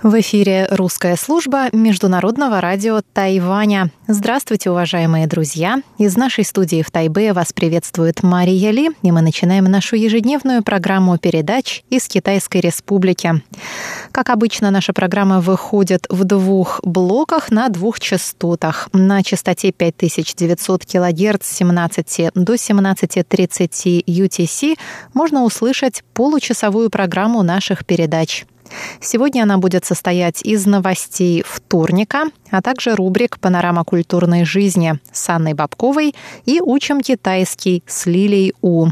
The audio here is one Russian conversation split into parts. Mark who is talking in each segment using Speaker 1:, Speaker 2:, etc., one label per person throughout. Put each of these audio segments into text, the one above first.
Speaker 1: В эфире русская служба Международного радио Тайваня. Здравствуйте, уважаемые друзья! Из нашей студии в Тайбе вас приветствует Мария Ли, и мы начинаем нашу ежедневную программу передач из Китайской Республики. Как обычно, наша программа выходит в двух блоках на двух частотах. На частоте 5900 кГц с 17 до 17.30 UTC можно услышать получасовую программу наших передач – Сегодня она будет состоять из новостей вторника, а также рубрик «Панорама культурной жизни» с Анной Бабковой и «Учим китайский» с Лилией У.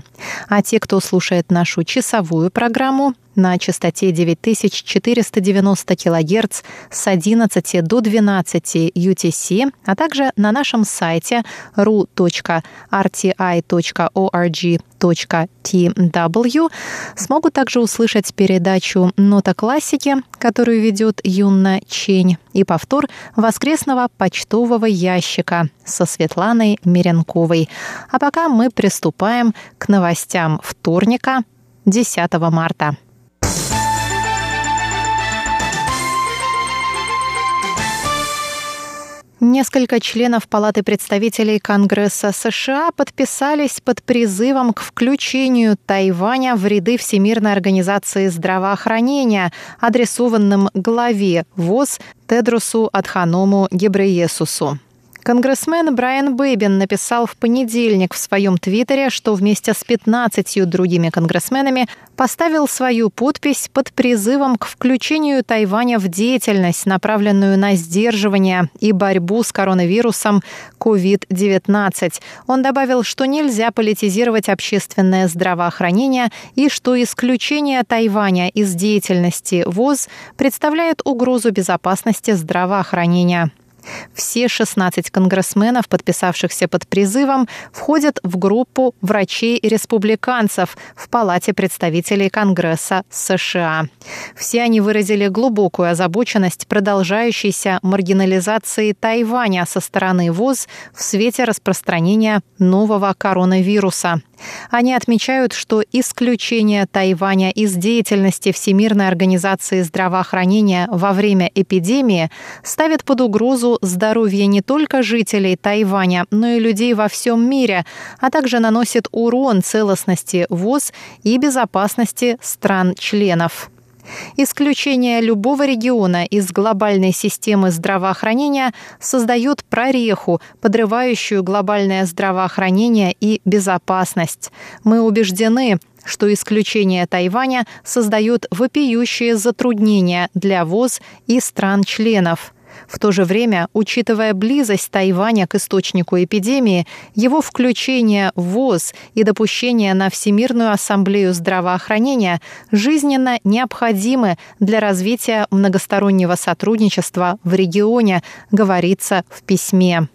Speaker 1: А те, кто слушает нашу часовую программу, на частоте 9490 кГц с 11 до 12 UTC, а также на нашем сайте ru.rti.org.tw смогут также услышать передачу «Нота классики», которую ведет Юнна Чень, и повтор воскресного почтового ящика со Светланой Меренковой. А пока мы приступаем к новостям вторника, 10 марта. Несколько членов Палаты представителей Конгресса США подписались под призывом к включению Тайваня в ряды Всемирной организации здравоохранения, адресованным главе ВОЗ Тедрусу Адханому Гебреесусу. Конгрессмен Брайан Бэйбин написал в понедельник в своем твиттере, что вместе с 15 другими конгрессменами поставил свою подпись под призывом к включению Тайваня в деятельность, направленную на сдерживание и борьбу с коронавирусом COVID-19. Он добавил, что нельзя политизировать общественное здравоохранение и что исключение Тайваня из деятельности ВОЗ представляет угрозу безопасности здравоохранения. Все 16 конгрессменов, подписавшихся под призывом, входят в группу врачей-республиканцев в Палате представителей Конгресса США. Все они выразили глубокую озабоченность продолжающейся маргинализации Тайваня со стороны ВОЗ в свете распространения нового коронавируса. Они отмечают, что исключение Тайваня из деятельности Всемирной организации здравоохранения во время эпидемии ставит под угрозу здоровье не только жителей Тайваня, но и людей во всем мире, а также наносит урон целостности ВОЗ и безопасности стран-членов. Исключение любого региона из глобальной системы здравоохранения создает прореху, подрывающую глобальное здравоохранение и безопасность. Мы убеждены, что исключение Тайваня создает вопиющие затруднения для ВОЗ и стран-членов. В то же время, учитывая близость Тайваня к источнику эпидемии, его включение в ВОЗ и допущение на Всемирную ассамблею здравоохранения жизненно необходимы для развития многостороннего сотрудничества в регионе, говорится в письме.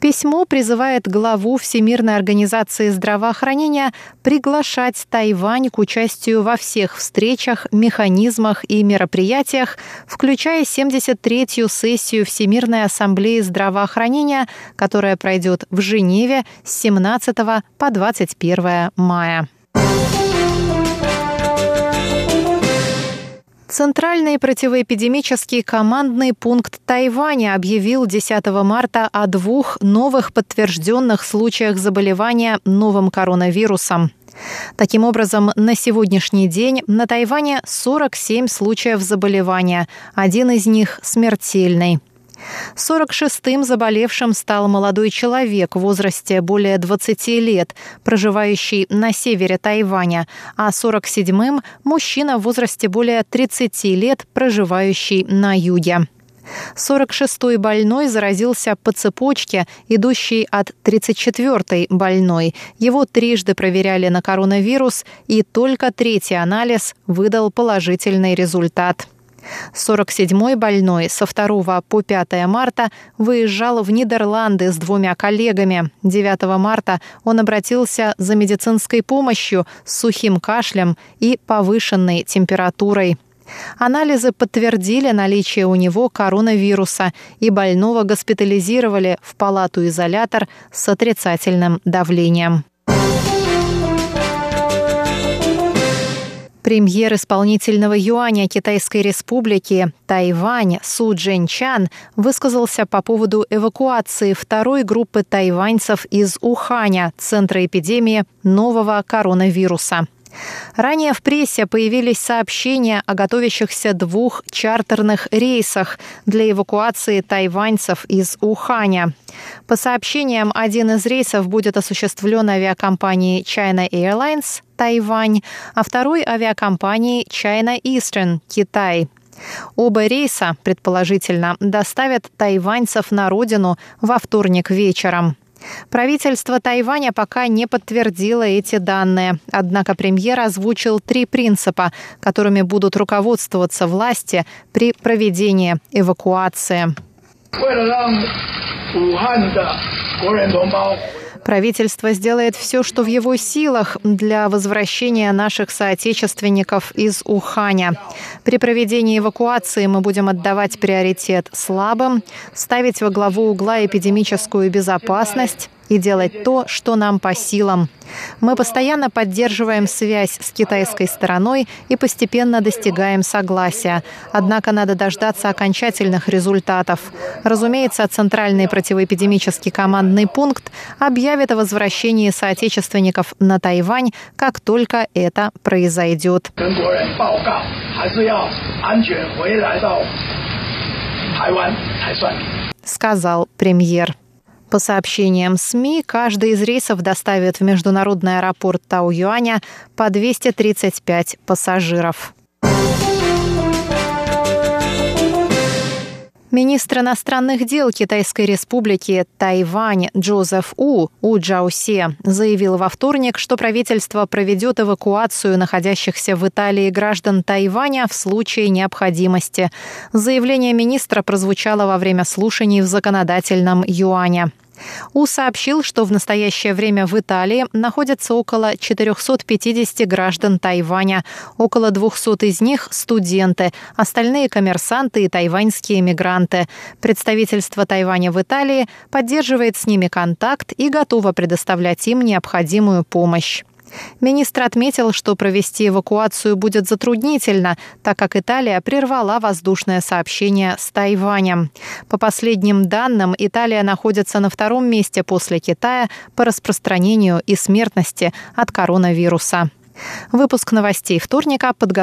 Speaker 1: Письмо призывает главу Всемирной организации здравоохранения приглашать Тайвань к участию во всех встречах, механизмах и мероприятиях, включая 73-ю сессию Всемирной ассамблеи здравоохранения, которая пройдет в Женеве с 17 по 21 мая. Центральный противоэпидемический командный пункт Тайваня объявил 10 марта о двух новых подтвержденных случаях заболевания новым коронавирусом. Таким образом, на сегодняшний день на Тайване 47 случаев заболевания, один из них смертельный. 46-м заболевшим стал молодой человек в возрасте более 20 лет, проживающий на севере Тайваня, а 47-м – мужчина в возрасте более 30 лет, проживающий на юге. 46-й больной заразился по цепочке, идущей от 34-й больной. Его трижды проверяли на коронавирус, и только третий анализ выдал положительный результат. 47-й больной со 2 по 5 марта выезжал в Нидерланды с двумя коллегами. 9 марта он обратился за медицинской помощью с сухим кашлем и повышенной температурой. Анализы подтвердили наличие у него коронавируса, и больного госпитализировали в палату-изолятор с отрицательным давлением. Премьер исполнительного юаня Китайской республики Тайвань Су Джэньчан высказался по поводу эвакуации второй группы тайваньцев из Уханя, центра эпидемии нового коронавируса. Ранее в прессе появились сообщения о готовящихся двух чартерных рейсах для эвакуации тайваньцев из Уханя. По сообщениям, один из рейсов будет осуществлен авиакомпанией China Airlines Тайвань, а второй авиакомпанией China Eastern Китай. Оба рейса, предположительно, доставят тайваньцев на родину во вторник вечером. Правительство Тайваня пока не подтвердило эти данные. Однако премьер озвучил три принципа, которыми будут руководствоваться власти при проведении эвакуации. Правительство сделает все, что в его силах для возвращения наших соотечественников из Уханя. При проведении эвакуации мы будем отдавать приоритет слабым, ставить во главу угла эпидемическую безопасность, и делать то, что нам по силам. Мы постоянно поддерживаем связь с китайской стороной и постепенно достигаем согласия. Однако надо дождаться окончательных результатов. Разумеется, Центральный противоэпидемический командный пункт объявит о возвращении соотечественников на Тайвань, как только это произойдет. Сказал премьер. По сообщениям СМИ, каждый из рейсов доставит в международный аэропорт Тау-Юаня по 235 пассажиров. Министр иностранных дел Китайской республики Тайвань Джозеф У У Джаусе заявил во вторник, что правительство проведет эвакуацию находящихся в Италии граждан Тайваня в случае необходимости. Заявление министра прозвучало во время слушаний в законодательном юане. У сообщил, что в настоящее время в Италии находятся около 450 граждан Тайваня. Около 200 из них – студенты, остальные – коммерсанты и тайваньские мигранты. Представительство Тайваня в Италии поддерживает с ними контакт и готово предоставлять им необходимую помощь. Министр отметил, что провести эвакуацию будет затруднительно, так как Италия прервала воздушное сообщение с Тайванем. По последним данным, Италия находится на втором месте после Китая по распространению и смертности от коронавируса. Выпуск новостей вторника подготовлен